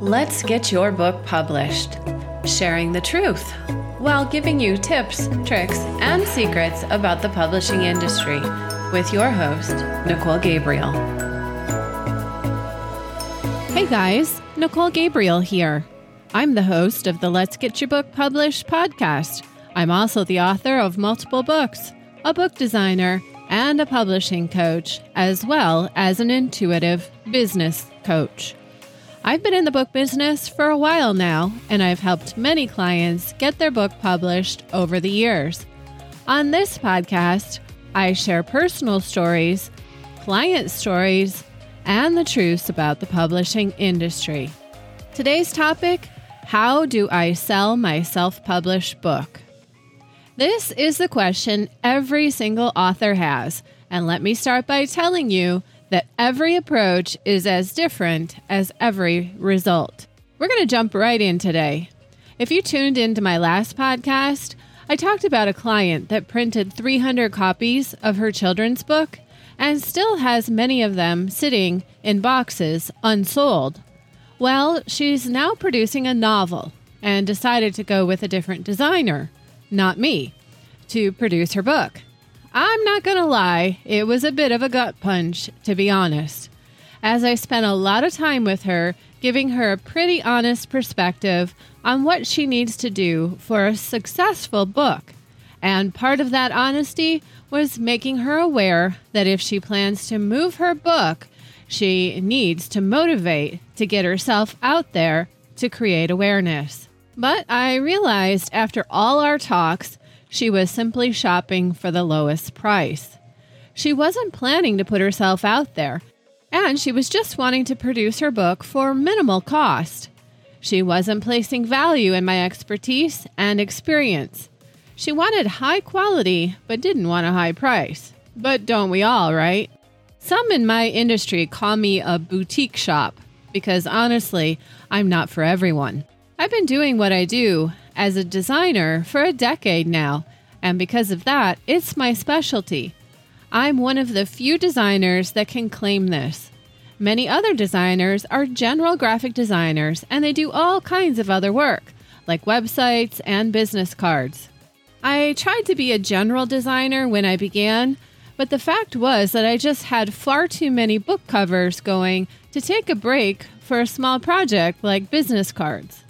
Let's get your book published, sharing the truth while giving you tips, tricks, and secrets about the publishing industry with your host, Nicole Gabriel. Hey guys, Nicole Gabriel here. I'm the host of the Let's Get Your Book Published podcast. I'm also the author of multiple books, a book designer, and a publishing coach, as well as an intuitive business coach. I've been in the book business for a while now, and I've helped many clients get their book published over the years. On this podcast, I share personal stories, client stories, and the truths about the publishing industry. Today's topic How do I sell my self published book? This is the question every single author has, and let me start by telling you that every approach is as different as every result. We're going to jump right in today. If you tuned into my last podcast, I talked about a client that printed 300 copies of her children's book and still has many of them sitting in boxes unsold. Well, she's now producing a novel and decided to go with a different designer, not me, to produce her book. I'm not going to lie, it was a bit of a gut punch, to be honest, as I spent a lot of time with her, giving her a pretty honest perspective on what she needs to do for a successful book. And part of that honesty was making her aware that if she plans to move her book, she needs to motivate to get herself out there to create awareness. But I realized after all our talks she was simply shopping for the lowest price. She wasn't planning to put herself out there, and she was just wanting to produce her book for minimal cost. She wasn't placing value in my expertise and experience. She wanted high quality, but didn't want a high price. But don't we all, right? Some in my industry call me a boutique shop because honestly, I'm not for everyone. I've been doing what I do as a designer for a decade now, and because of that, it's my specialty. I'm one of the few designers that can claim this. Many other designers are general graphic designers and they do all kinds of other work, like websites and business cards. I tried to be a general designer when I began, but the fact was that I just had far too many book covers going to take a break for a small project like business cards.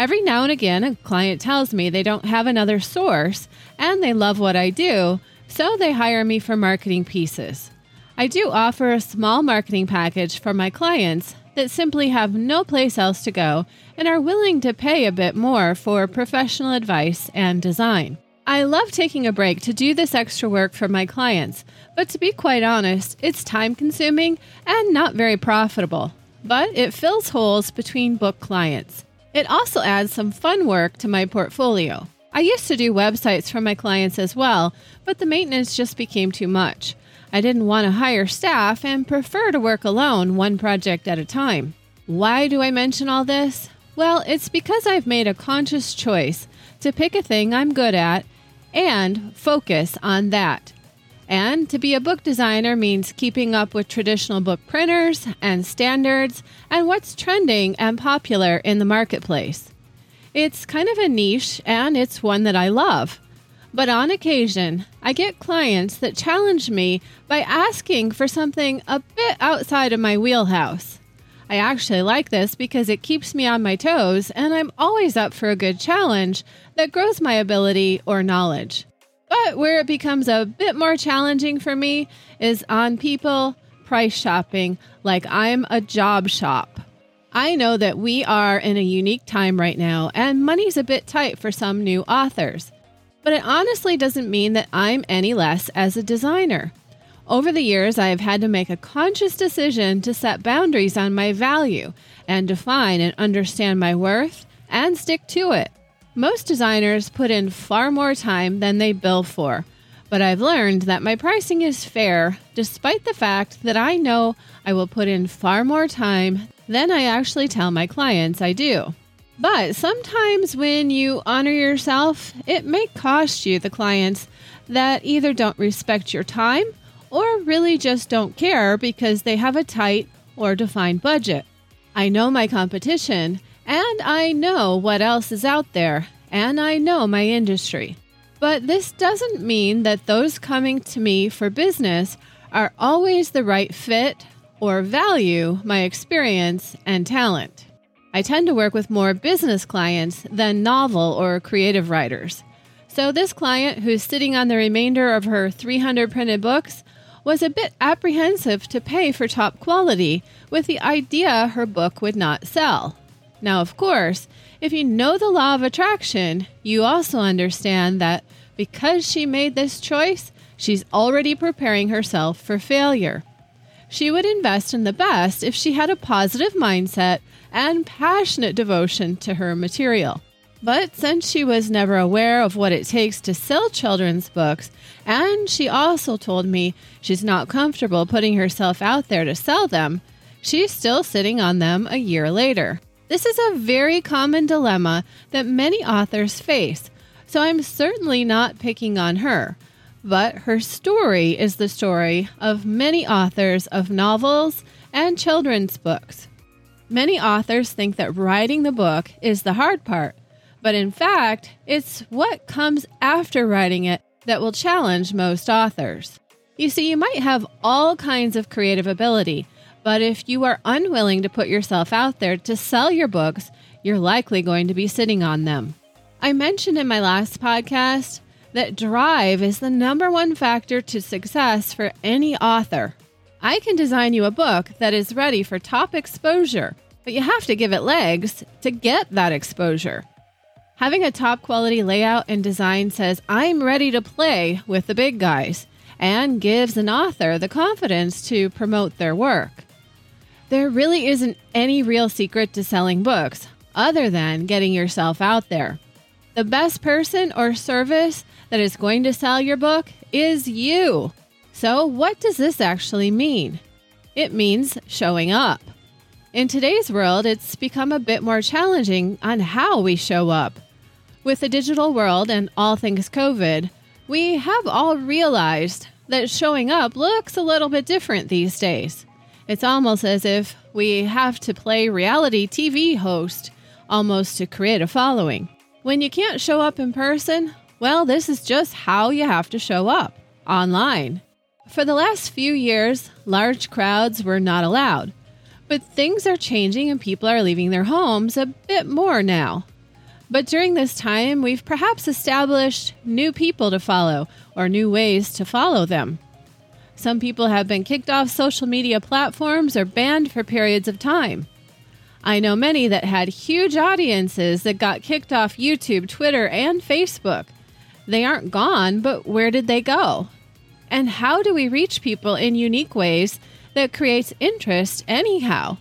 Every now and again, a client tells me they don't have another source and they love what I do, so they hire me for marketing pieces. I do offer a small marketing package for my clients that simply have no place else to go and are willing to pay a bit more for professional advice and design. I love taking a break to do this extra work for my clients, but to be quite honest, it's time consuming and not very profitable. But it fills holes between book clients. It also adds some fun work to my portfolio. I used to do websites for my clients as well, but the maintenance just became too much. I didn't want to hire staff and prefer to work alone, one project at a time. Why do I mention all this? Well, it's because I've made a conscious choice to pick a thing I'm good at and focus on that. And to be a book designer means keeping up with traditional book printers and standards and what's trending and popular in the marketplace. It's kind of a niche and it's one that I love. But on occasion, I get clients that challenge me by asking for something a bit outside of my wheelhouse. I actually like this because it keeps me on my toes and I'm always up for a good challenge that grows my ability or knowledge. But where it becomes a bit more challenging for me is on people price shopping like I'm a job shop. I know that we are in a unique time right now, and money's a bit tight for some new authors. But it honestly doesn't mean that I'm any less as a designer. Over the years, I have had to make a conscious decision to set boundaries on my value and define and understand my worth and stick to it. Most designers put in far more time than they bill for, but I've learned that my pricing is fair despite the fact that I know I will put in far more time than I actually tell my clients I do. But sometimes when you honor yourself, it may cost you the clients that either don't respect your time or really just don't care because they have a tight or defined budget. I know my competition, and I know what else is out there, and I know my industry. But this doesn't mean that those coming to me for business are always the right fit or value my experience and talent. I tend to work with more business clients than novel or creative writers. So, this client who's sitting on the remainder of her 300 printed books was a bit apprehensive to pay for top quality with the idea her book would not sell. Now, of course, if you know the law of attraction, you also understand that because she made this choice, she's already preparing herself for failure. She would invest in the best if she had a positive mindset and passionate devotion to her material. But since she was never aware of what it takes to sell children's books, and she also told me she's not comfortable putting herself out there to sell them, she's still sitting on them a year later. This is a very common dilemma that many authors face, so I'm certainly not picking on her. But her story is the story of many authors of novels and children's books. Many authors think that writing the book is the hard part, but in fact, it's what comes after writing it that will challenge most authors. You see, you might have all kinds of creative ability, but if you are unwilling to put yourself out there to sell your books, you're likely going to be sitting on them. I mentioned in my last podcast that drive is the number one factor to success for any author. I can design you a book that is ready for top exposure, but you have to give it legs to get that exposure. Having a top quality layout and design says, I'm ready to play with the big guys, and gives an author the confidence to promote their work. There really isn't any real secret to selling books other than getting yourself out there. The best person or service that is going to sell your book is you. So, what does this actually mean? It means showing up. In today's world, it's become a bit more challenging on how we show up. With the digital world and all things COVID, we have all realized that showing up looks a little bit different these days. It's almost as if we have to play reality TV host almost to create a following. When you can't show up in person, well, this is just how you have to show up online. For the last few years, large crowds were not allowed, but things are changing and people are leaving their homes a bit more now. But during this time, we've perhaps established new people to follow or new ways to follow them. Some people have been kicked off social media platforms or banned for periods of time. I know many that had huge audiences that got kicked off YouTube, Twitter, and Facebook. They aren't gone, but where did they go? And how do we reach people in unique ways that creates interest anyhow?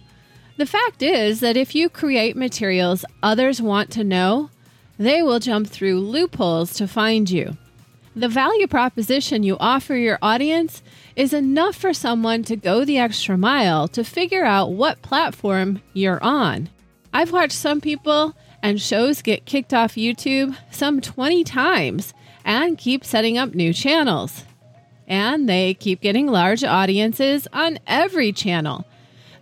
The fact is that if you create materials others want to know, they will jump through loopholes to find you. The value proposition you offer your audience is enough for someone to go the extra mile to figure out what platform you're on. I've watched some people and shows get kicked off YouTube some 20 times and keep setting up new channels. And they keep getting large audiences on every channel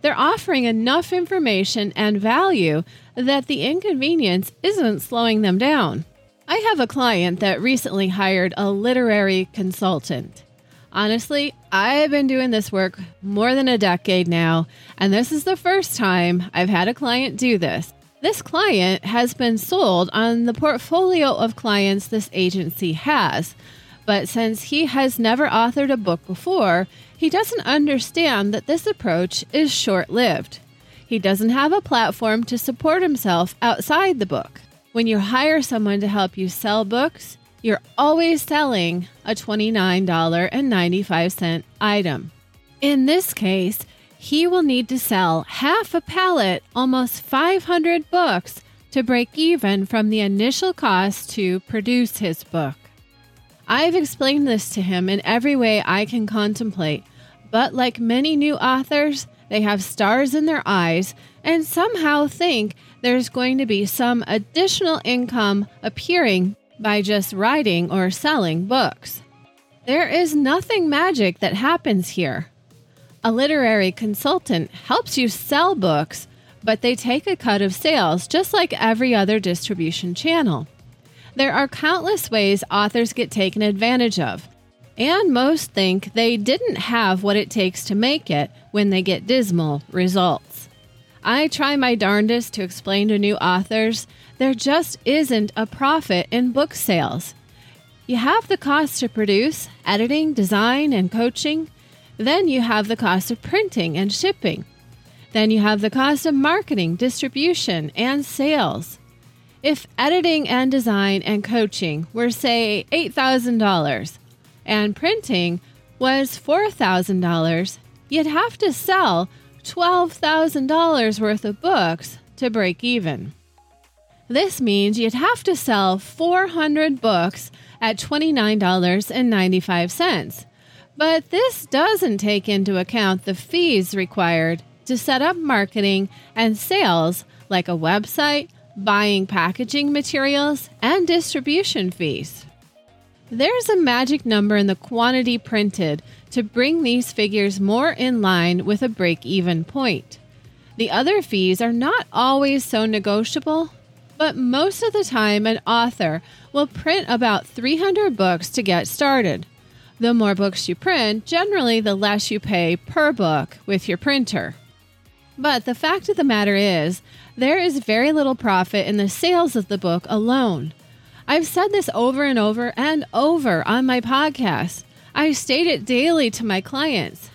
they're offering enough information and value that the inconvenience isn't slowing them down. I have a client that recently hired a literary consultant. Honestly, I've been doing this work more than a decade now, and this is the first time I've had a client do this. This client has been sold on the portfolio of clients this agency has, but since he has never authored a book before, he doesn't understand that this approach is short lived. He doesn't have a platform to support himself outside the book. When you hire someone to help you sell books, you're always selling a $29.95 item. In this case, he will need to sell half a pallet, almost 500 books, to break even from the initial cost to produce his book. I've explained this to him in every way I can contemplate, but like many new authors, they have stars in their eyes and somehow think there's going to be some additional income appearing by just writing or selling books. There is nothing magic that happens here. A literary consultant helps you sell books, but they take a cut of sales just like every other distribution channel. There are countless ways authors get taken advantage of, and most think they didn't have what it takes to make it when they get dismal results. I try my darndest to explain to new authors there just isn't a profit in book sales. You have the cost to produce, editing, design, and coaching. Then you have the cost of printing and shipping. Then you have the cost of marketing, distribution, and sales. If editing and design and coaching were, say, $8,000 and printing was $4,000, you'd have to sell $12,000 worth of books to break even. This means you'd have to sell 400 books at $29.95. But this doesn't take into account the fees required to set up marketing and sales like a website, buying packaging materials, and distribution fees. There's a magic number in the quantity printed to bring these figures more in line with a break even point. The other fees are not always so negotiable, but most of the time, an author will print about 300 books to get started. The more books you print, generally, the less you pay per book with your printer. But the fact of the matter is, there is very little profit in the sales of the book alone. I've said this over and over and over on my podcast. I state it daily to my clients.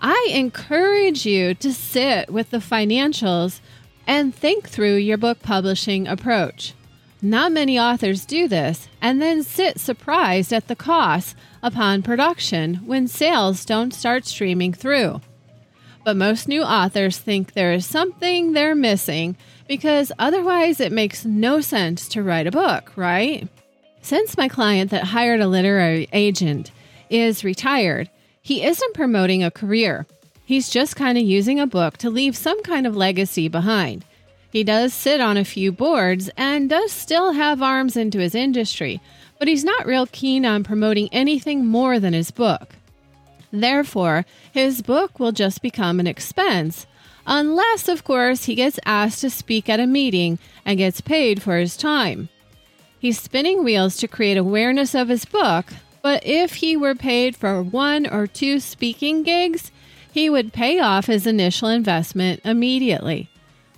I encourage you to sit with the financials and think through your book publishing approach. Not many authors do this and then sit surprised at the costs upon production when sales don't start streaming through. But most new authors think there is something they're missing because otherwise it makes no sense to write a book, right? Since my client that hired a literary agent is retired, he isn't promoting a career. He's just kind of using a book to leave some kind of legacy behind. He does sit on a few boards and does still have arms into his industry, but he's not real keen on promoting anything more than his book. Therefore, his book will just become an expense, unless, of course, he gets asked to speak at a meeting and gets paid for his time. He's spinning wheels to create awareness of his book, but if he were paid for one or two speaking gigs, he would pay off his initial investment immediately.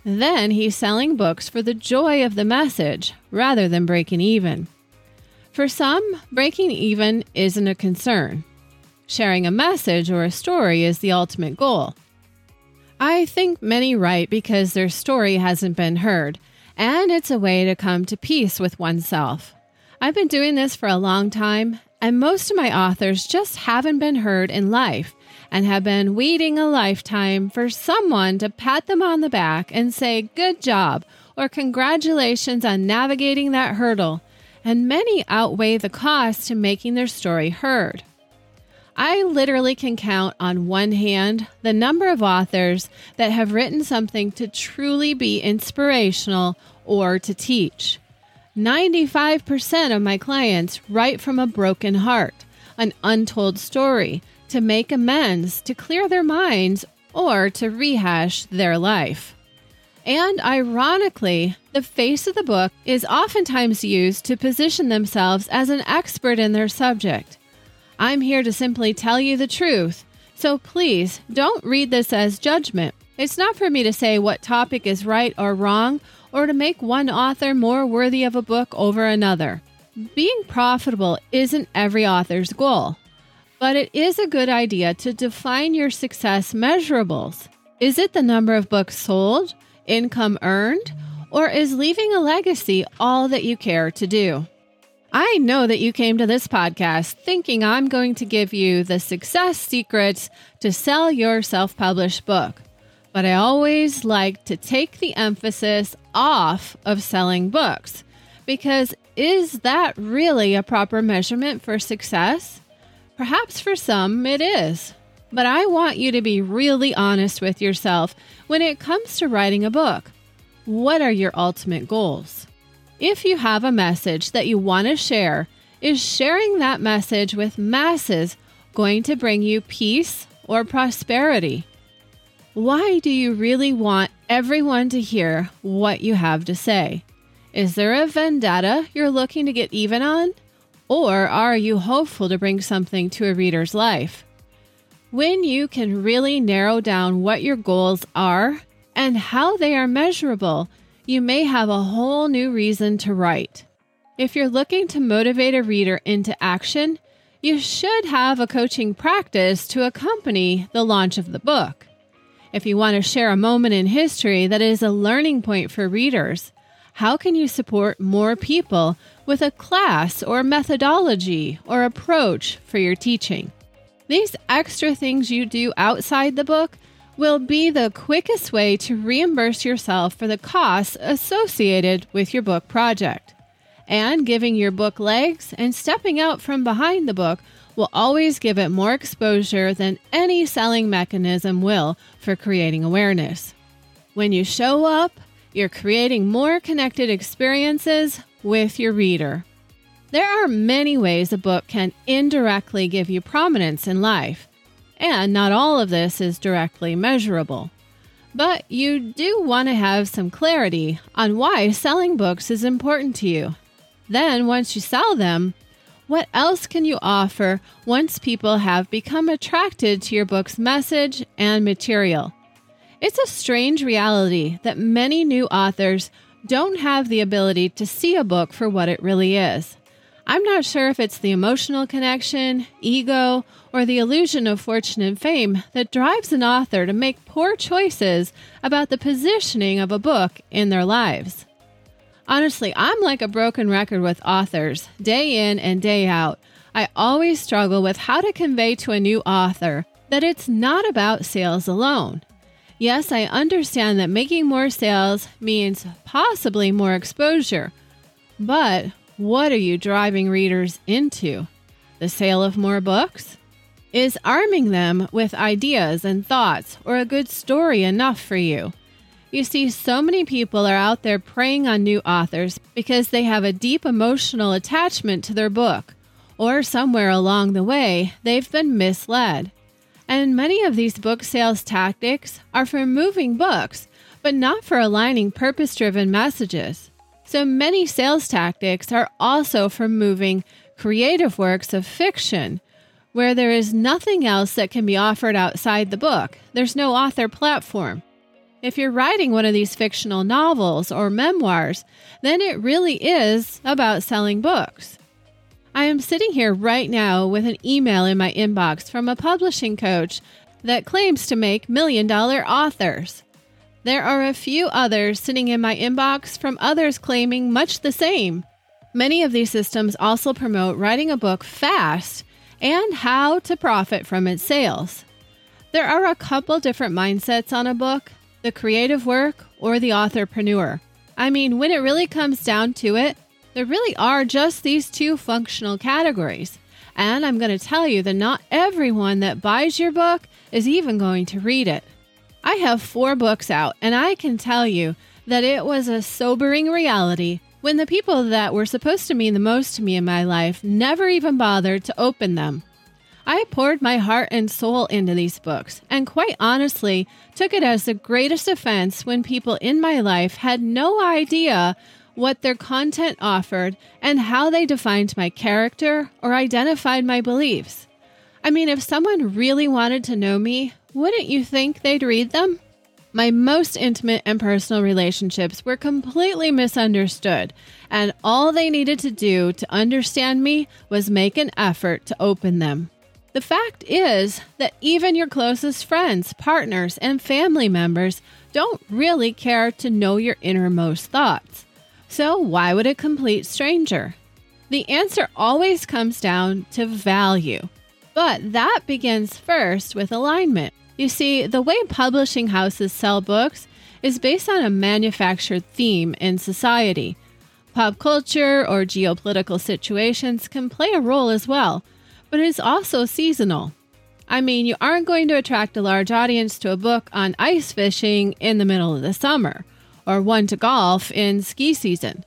Then he's selling books for the joy of the message rather than breaking even. For some, breaking even isn't a concern. Sharing a message or a story is the ultimate goal. I think many write because their story hasn't been heard, and it's a way to come to peace with oneself. I've been doing this for a long time, and most of my authors just haven't been heard in life and have been waiting a lifetime for someone to pat them on the back and say, Good job, or congratulations on navigating that hurdle. And many outweigh the cost to making their story heard. I literally can count on one hand the number of authors that have written something to truly be inspirational or to teach. 95% of my clients write from a broken heart, an untold story, to make amends, to clear their minds, or to rehash their life. And ironically, the face of the book is oftentimes used to position themselves as an expert in their subject. I'm here to simply tell you the truth. So please don't read this as judgment. It's not for me to say what topic is right or wrong or to make one author more worthy of a book over another. Being profitable isn't every author's goal, but it is a good idea to define your success measurables. Is it the number of books sold, income earned, or is leaving a legacy all that you care to do? I know that you came to this podcast thinking I'm going to give you the success secrets to sell your self published book. But I always like to take the emphasis off of selling books because is that really a proper measurement for success? Perhaps for some it is. But I want you to be really honest with yourself when it comes to writing a book. What are your ultimate goals? If you have a message that you want to share, is sharing that message with masses going to bring you peace or prosperity? Why do you really want everyone to hear what you have to say. Is there a vendetta you're looking to get even on? Or are you hopeful to bring something to a reader's life? When you can really narrow down what your goals are and how they are measurable, you may have a whole new reason to write. If you're looking to motivate a reader into action, you should have a coaching practice to accompany the launch of the book. If you want to share a moment in history that is a learning point for readers, how can you support more people with a class or methodology or approach for your teaching? These extra things you do outside the book will be the quickest way to reimburse yourself for the costs associated with your book project. And giving your book legs and stepping out from behind the book will always give it more exposure than any selling mechanism will for creating awareness. When you show up, you're creating more connected experiences with your reader. There are many ways a book can indirectly give you prominence in life, and not all of this is directly measurable. But you do want to have some clarity on why selling books is important to you. Then, once you sell them, what else can you offer once people have become attracted to your book's message and material? It's a strange reality that many new authors don't have the ability to see a book for what it really is. I'm not sure if it's the emotional connection, ego, or the illusion of fortune and fame that drives an author to make poor choices about the positioning of a book in their lives. Honestly, I'm like a broken record with authors, day in and day out. I always struggle with how to convey to a new author that it's not about sales alone. Yes, I understand that making more sales means possibly more exposure, but what are you driving readers into? The sale of more books? Is arming them with ideas and thoughts or a good story enough for you? You see, so many people are out there preying on new authors because they have a deep emotional attachment to their book, or somewhere along the way, they've been misled. And many of these book sales tactics are for moving books, but not for aligning purpose driven messages. So many sales tactics are also for moving creative works of fiction, where there is nothing else that can be offered outside the book. There's no author platform. If you're writing one of these fictional novels or memoirs, then it really is about selling books. I am sitting here right now with an email in my inbox from a publishing coach that claims to make million dollar authors. There are a few others sitting in my inbox from others claiming much the same. Many of these systems also promote writing a book fast and how to profit from its sales. There are a couple different mindsets on a book the creative work or the authorpreneur. I mean, when it really comes down to it, there really are just these two functional categories. And I'm going to tell you that not everyone that buys your book is even going to read it. I have four books out, and I can tell you that it was a sobering reality when the people that were supposed to mean the most to me in my life never even bothered to open them. I poured my heart and soul into these books, and quite honestly, took it as the greatest offense when people in my life had no idea what their content offered and how they defined my character or identified my beliefs. I mean, if someone really wanted to know me, wouldn't you think they'd read them? My most intimate and personal relationships were completely misunderstood, and all they needed to do to understand me was make an effort to open them. The fact is that even your closest friends, partners, and family members don't really care to know your innermost thoughts. So, why would a complete stranger? The answer always comes down to value. But that begins first with alignment. You see, the way publishing houses sell books is based on a manufactured theme in society. Pop culture or geopolitical situations can play a role as well, but it's also seasonal. I mean, you aren't going to attract a large audience to a book on ice fishing in the middle of the summer, or one to golf in ski season.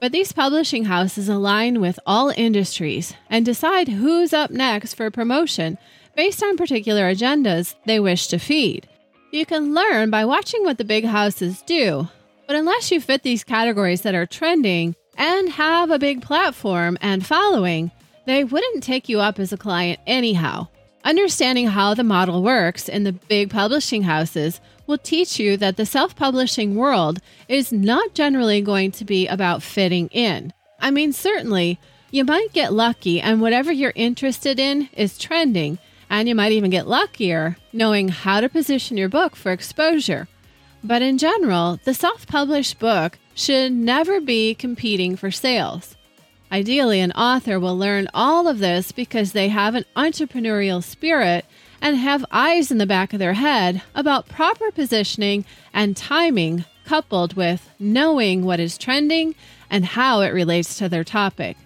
But these publishing houses align with all industries and decide who's up next for promotion based on particular agendas they wish to feed. You can learn by watching what the big houses do, but unless you fit these categories that are trending and have a big platform and following, they wouldn't take you up as a client anyhow. Understanding how the model works in the big publishing houses will teach you that the self publishing world is not generally going to be about fitting in. I mean, certainly, you might get lucky and whatever you're interested in is trending, and you might even get luckier knowing how to position your book for exposure. But in general, the self published book should never be competing for sales. Ideally, an author will learn all of this because they have an entrepreneurial spirit and have eyes in the back of their head about proper positioning and timing, coupled with knowing what is trending and how it relates to their topic.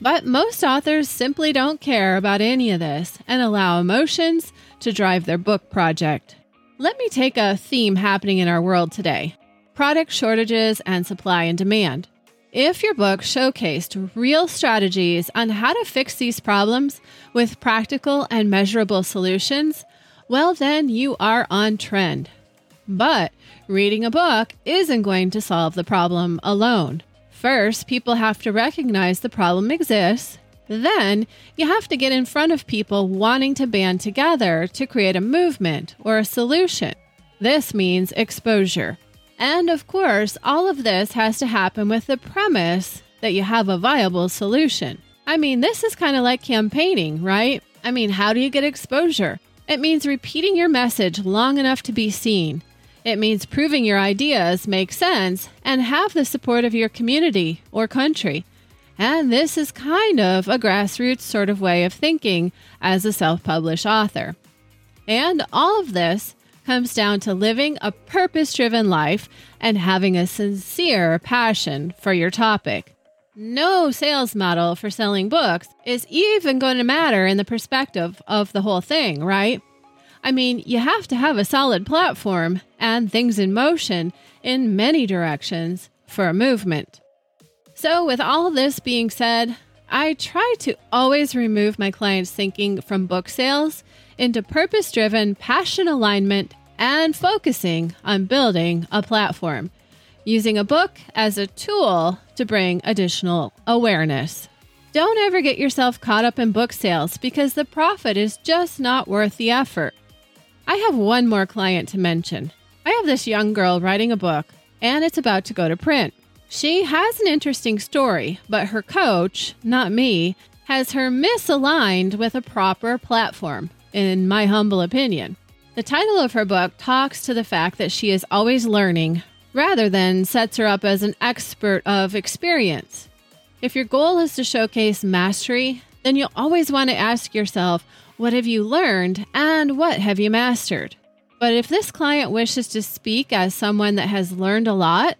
But most authors simply don't care about any of this and allow emotions to drive their book project. Let me take a theme happening in our world today product shortages and supply and demand. If your book showcased real strategies on how to fix these problems with practical and measurable solutions, well, then you are on trend. But reading a book isn't going to solve the problem alone. First, people have to recognize the problem exists. Then, you have to get in front of people wanting to band together to create a movement or a solution. This means exposure. And of course, all of this has to happen with the premise that you have a viable solution. I mean, this is kind of like campaigning, right? I mean, how do you get exposure? It means repeating your message long enough to be seen. It means proving your ideas make sense and have the support of your community or country. And this is kind of a grassroots sort of way of thinking as a self published author. And all of this comes down to living a purpose driven life and having a sincere passion for your topic. No sales model for selling books is even going to matter in the perspective of the whole thing, right? I mean, you have to have a solid platform and things in motion in many directions for a movement. So, with all this being said, I try to always remove my clients' thinking from book sales into purpose driven passion alignment and focusing on building a platform, using a book as a tool to bring additional awareness. Don't ever get yourself caught up in book sales because the profit is just not worth the effort. I have one more client to mention. I have this young girl writing a book, and it's about to go to print. She has an interesting story, but her coach, not me, has her misaligned with a proper platform, in my humble opinion. The title of her book talks to the fact that she is always learning rather than sets her up as an expert of experience. If your goal is to showcase mastery, then you'll always want to ask yourself, what have you learned and what have you mastered? But if this client wishes to speak as someone that has learned a lot,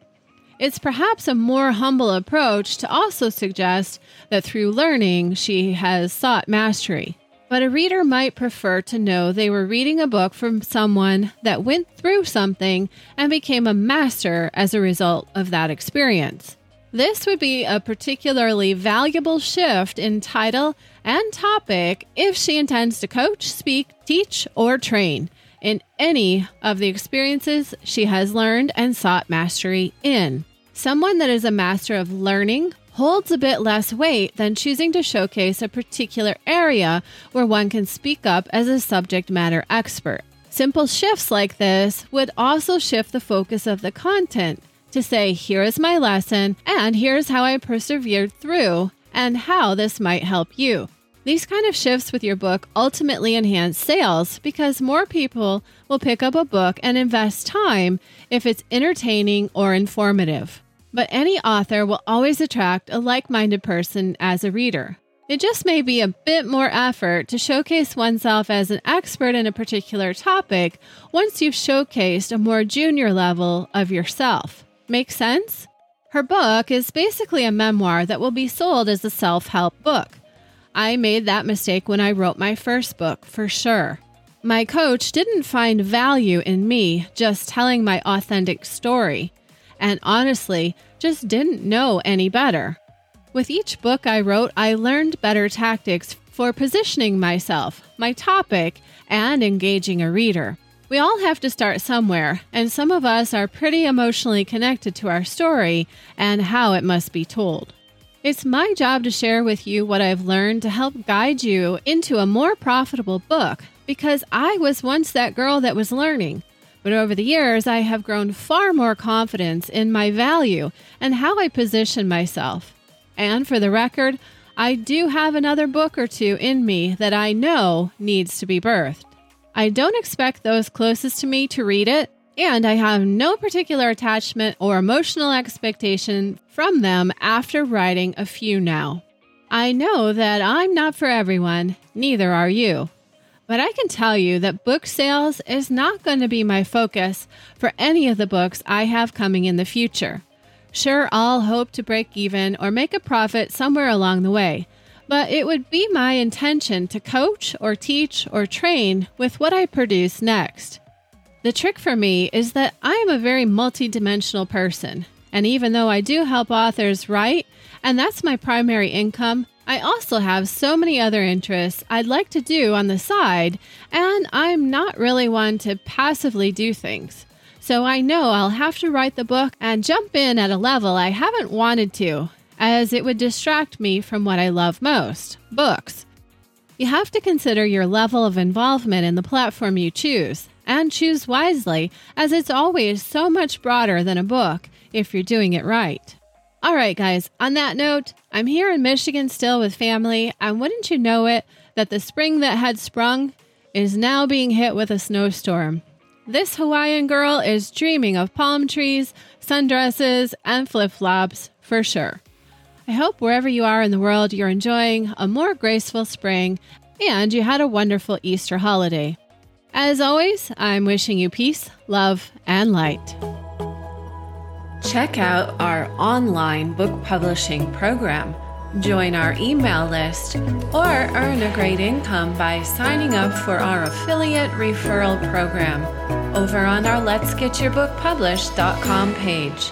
it's perhaps a more humble approach to also suggest that through learning she has sought mastery. But a reader might prefer to know they were reading a book from someone that went through something and became a master as a result of that experience. This would be a particularly valuable shift in title and topic if she intends to coach, speak, teach, or train in any of the experiences she has learned and sought mastery in. Someone that is a master of learning holds a bit less weight than choosing to showcase a particular area where one can speak up as a subject matter expert. Simple shifts like this would also shift the focus of the content to say, here is my lesson, and here's how I persevered through, and how this might help you. These kind of shifts with your book ultimately enhance sales because more people will pick up a book and invest time if it's entertaining or informative. But any author will always attract a like minded person as a reader. It just may be a bit more effort to showcase oneself as an expert in a particular topic once you've showcased a more junior level of yourself. Make sense? Her book is basically a memoir that will be sold as a self help book. I made that mistake when I wrote my first book, for sure. My coach didn't find value in me just telling my authentic story and honestly just didn't know any better. With each book I wrote, I learned better tactics for positioning myself, my topic, and engaging a reader. We all have to start somewhere, and some of us are pretty emotionally connected to our story and how it must be told. It's my job to share with you what I've learned to help guide you into a more profitable book because I was once that girl that was learning. But over the years, I have grown far more confidence in my value and how I position myself. And for the record, I do have another book or two in me that I know needs to be birthed. I don't expect those closest to me to read it, and I have no particular attachment or emotional expectation from them after writing a few now. I know that I'm not for everyone, neither are you. But I can tell you that book sales is not going to be my focus for any of the books I have coming in the future. Sure, I'll hope to break even or make a profit somewhere along the way, but it would be my intention to coach or teach or train with what I produce next. The trick for me is that I am a very multidimensional person, and even though I do help authors write, and that's my primary income, I also have so many other interests I'd like to do on the side, and I'm not really one to passively do things. So I know I'll have to write the book and jump in at a level I haven't wanted to, as it would distract me from what I love most books. You have to consider your level of involvement in the platform you choose, and choose wisely, as it's always so much broader than a book if you're doing it right. All right, guys, on that note, I'm here in Michigan still with family, and wouldn't you know it, that the spring that had sprung is now being hit with a snowstorm. This Hawaiian girl is dreaming of palm trees, sundresses, and flip flops for sure. I hope wherever you are in the world, you're enjoying a more graceful spring and you had a wonderful Easter holiday. As always, I'm wishing you peace, love, and light. Check out our online book publishing program. Join our email list or earn a great income by signing up for our affiliate referral program over on our Let's Get Your Book Published.com page.